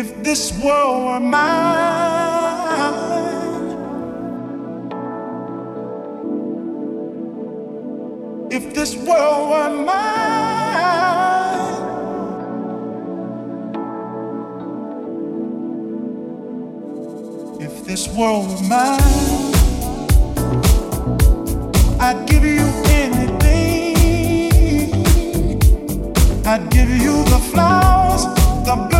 if this world were mine. If this world were mine. If this world were mine, I'd give you anything. I'd give you the flowers, the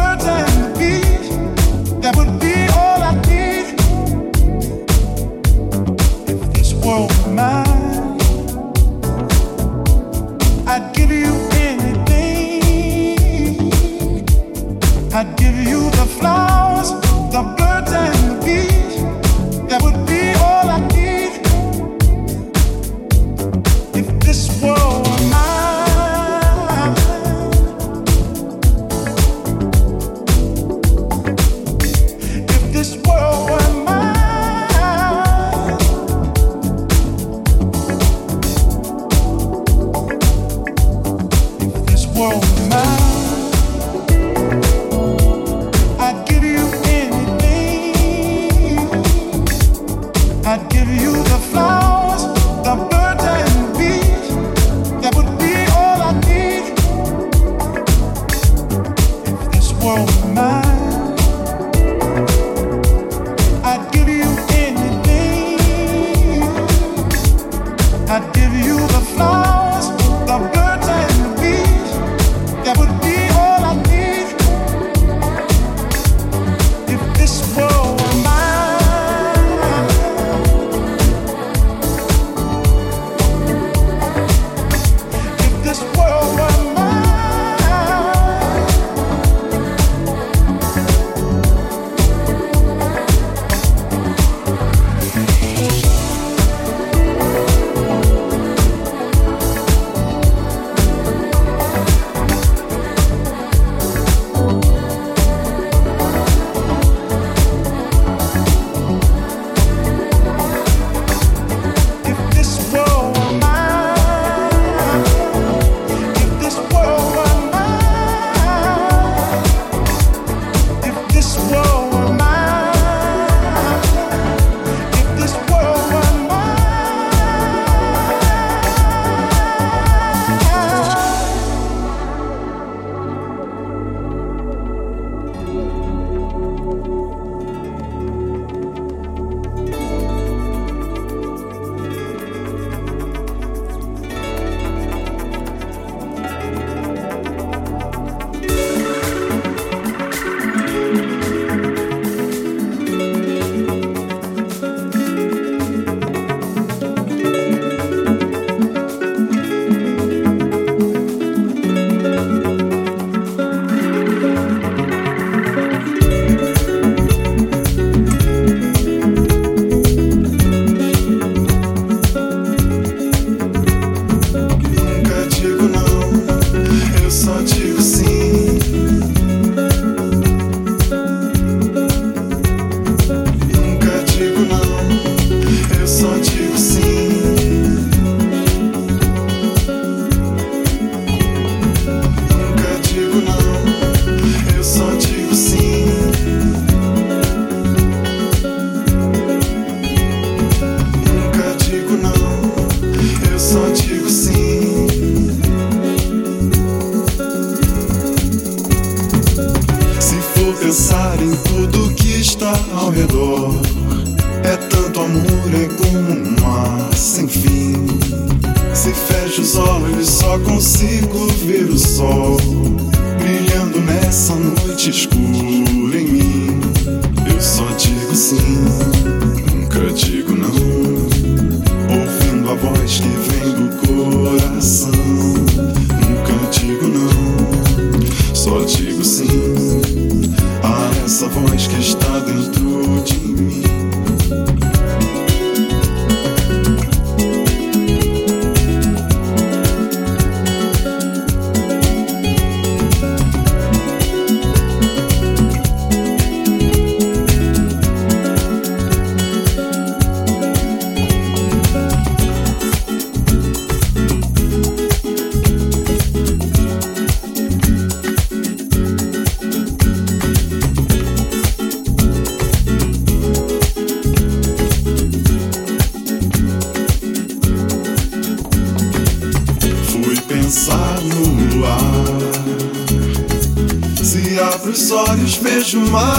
mais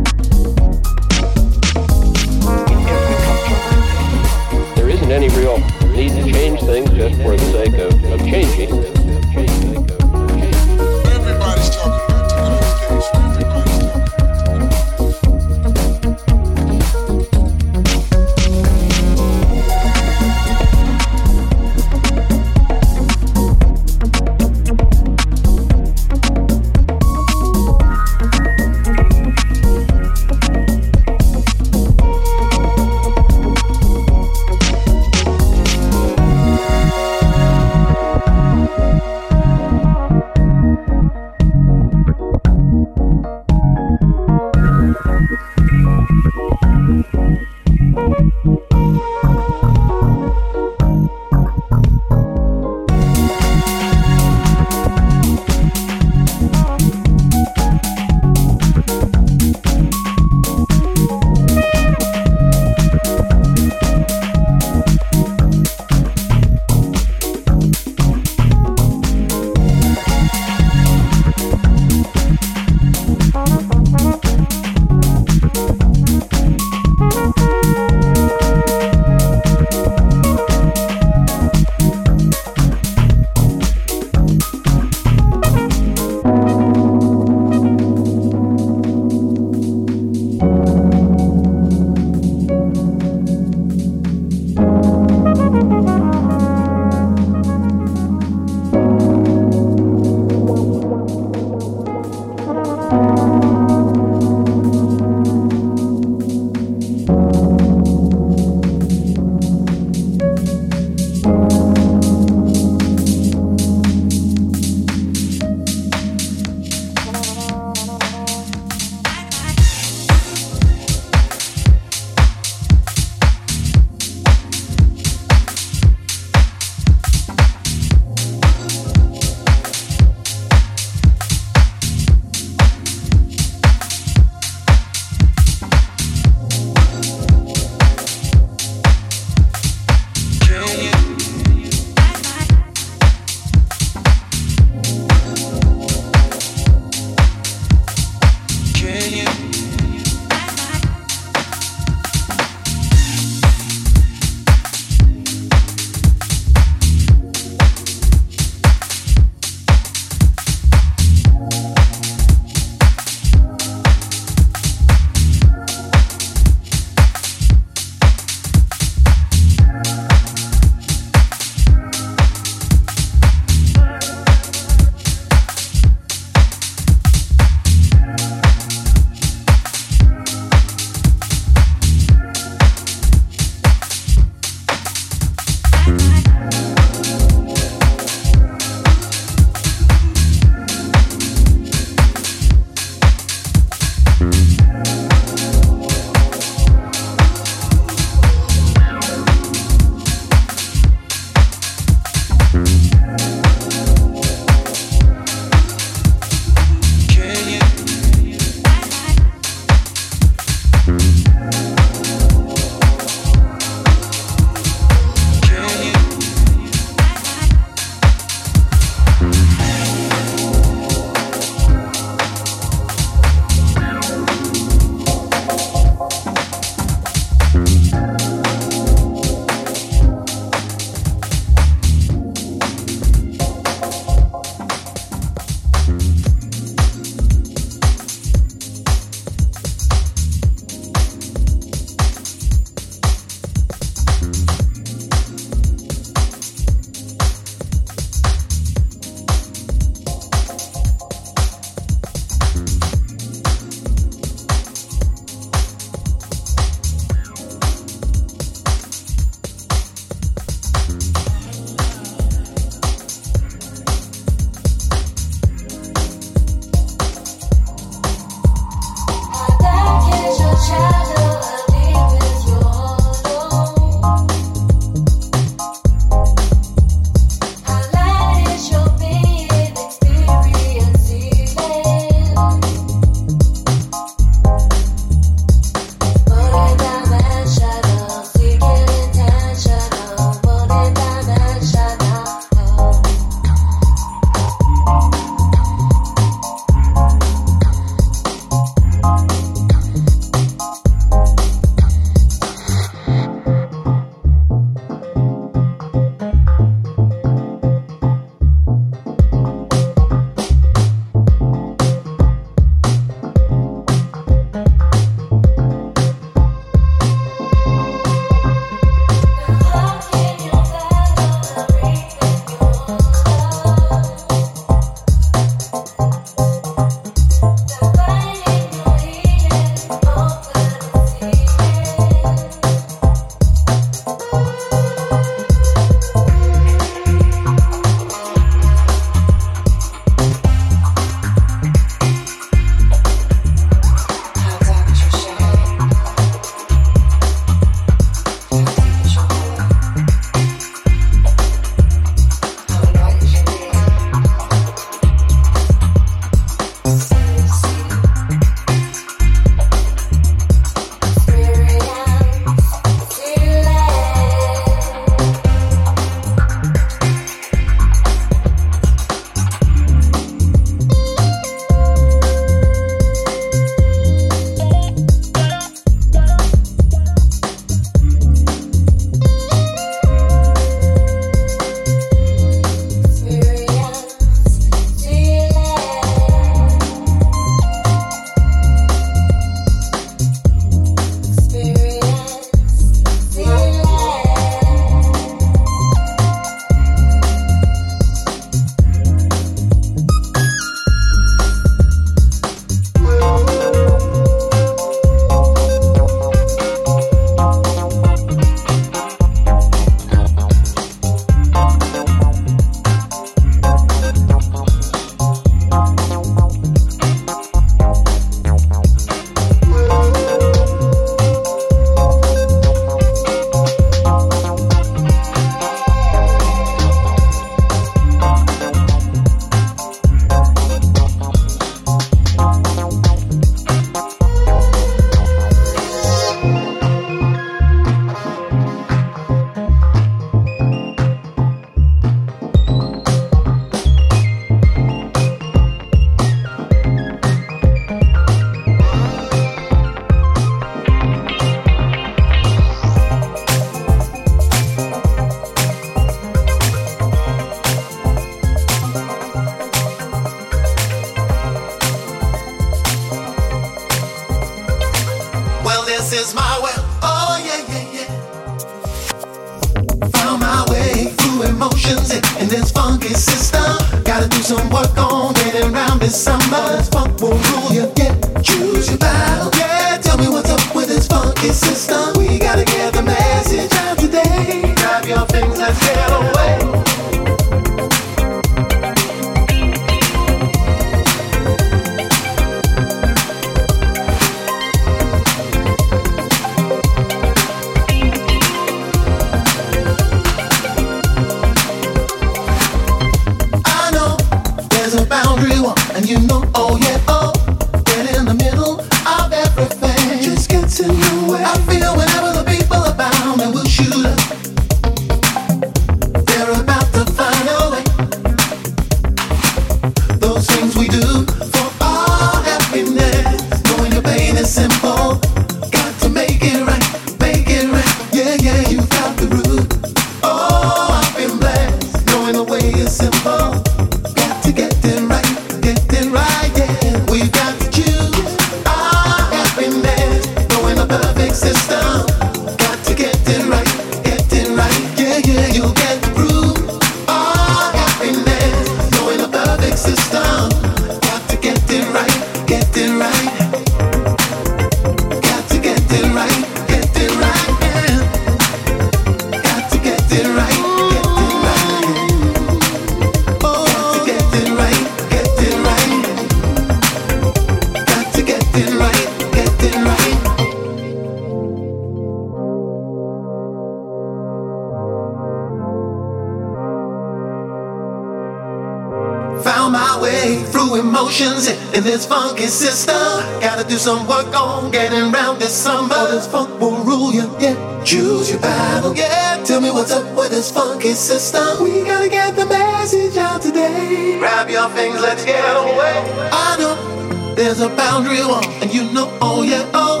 system. Gotta do some work on getting round this summer. All this funk will rule you, yeah. Choose your battle, yeah. Tell me what's up with this funky system. We gotta get the message out today. Grab your things, let's get away. I know there's a boundary wall, and you know, oh yeah, oh.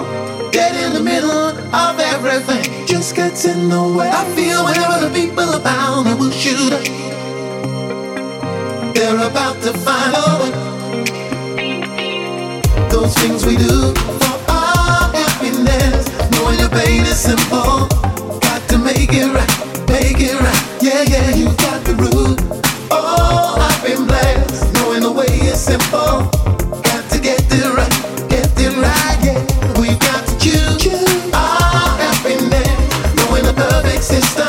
Get in the middle of everything, just gets in the way. I feel whenever the people are bound, they will shoot. They're about to find a way. Those things we do for our happiness, knowing your pain is simple. Got to make it right, make it right. Yeah, yeah, you got the root. Oh, I've been blessed, knowing the way is simple. Got to get it right, get it right, yeah. We've got to choose our happiness, knowing the perfect system.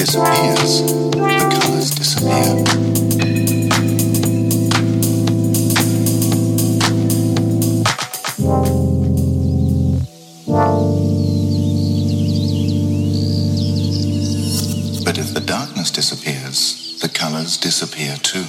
disappears, the colors disappear. But if the darkness disappears, the colors disappear too.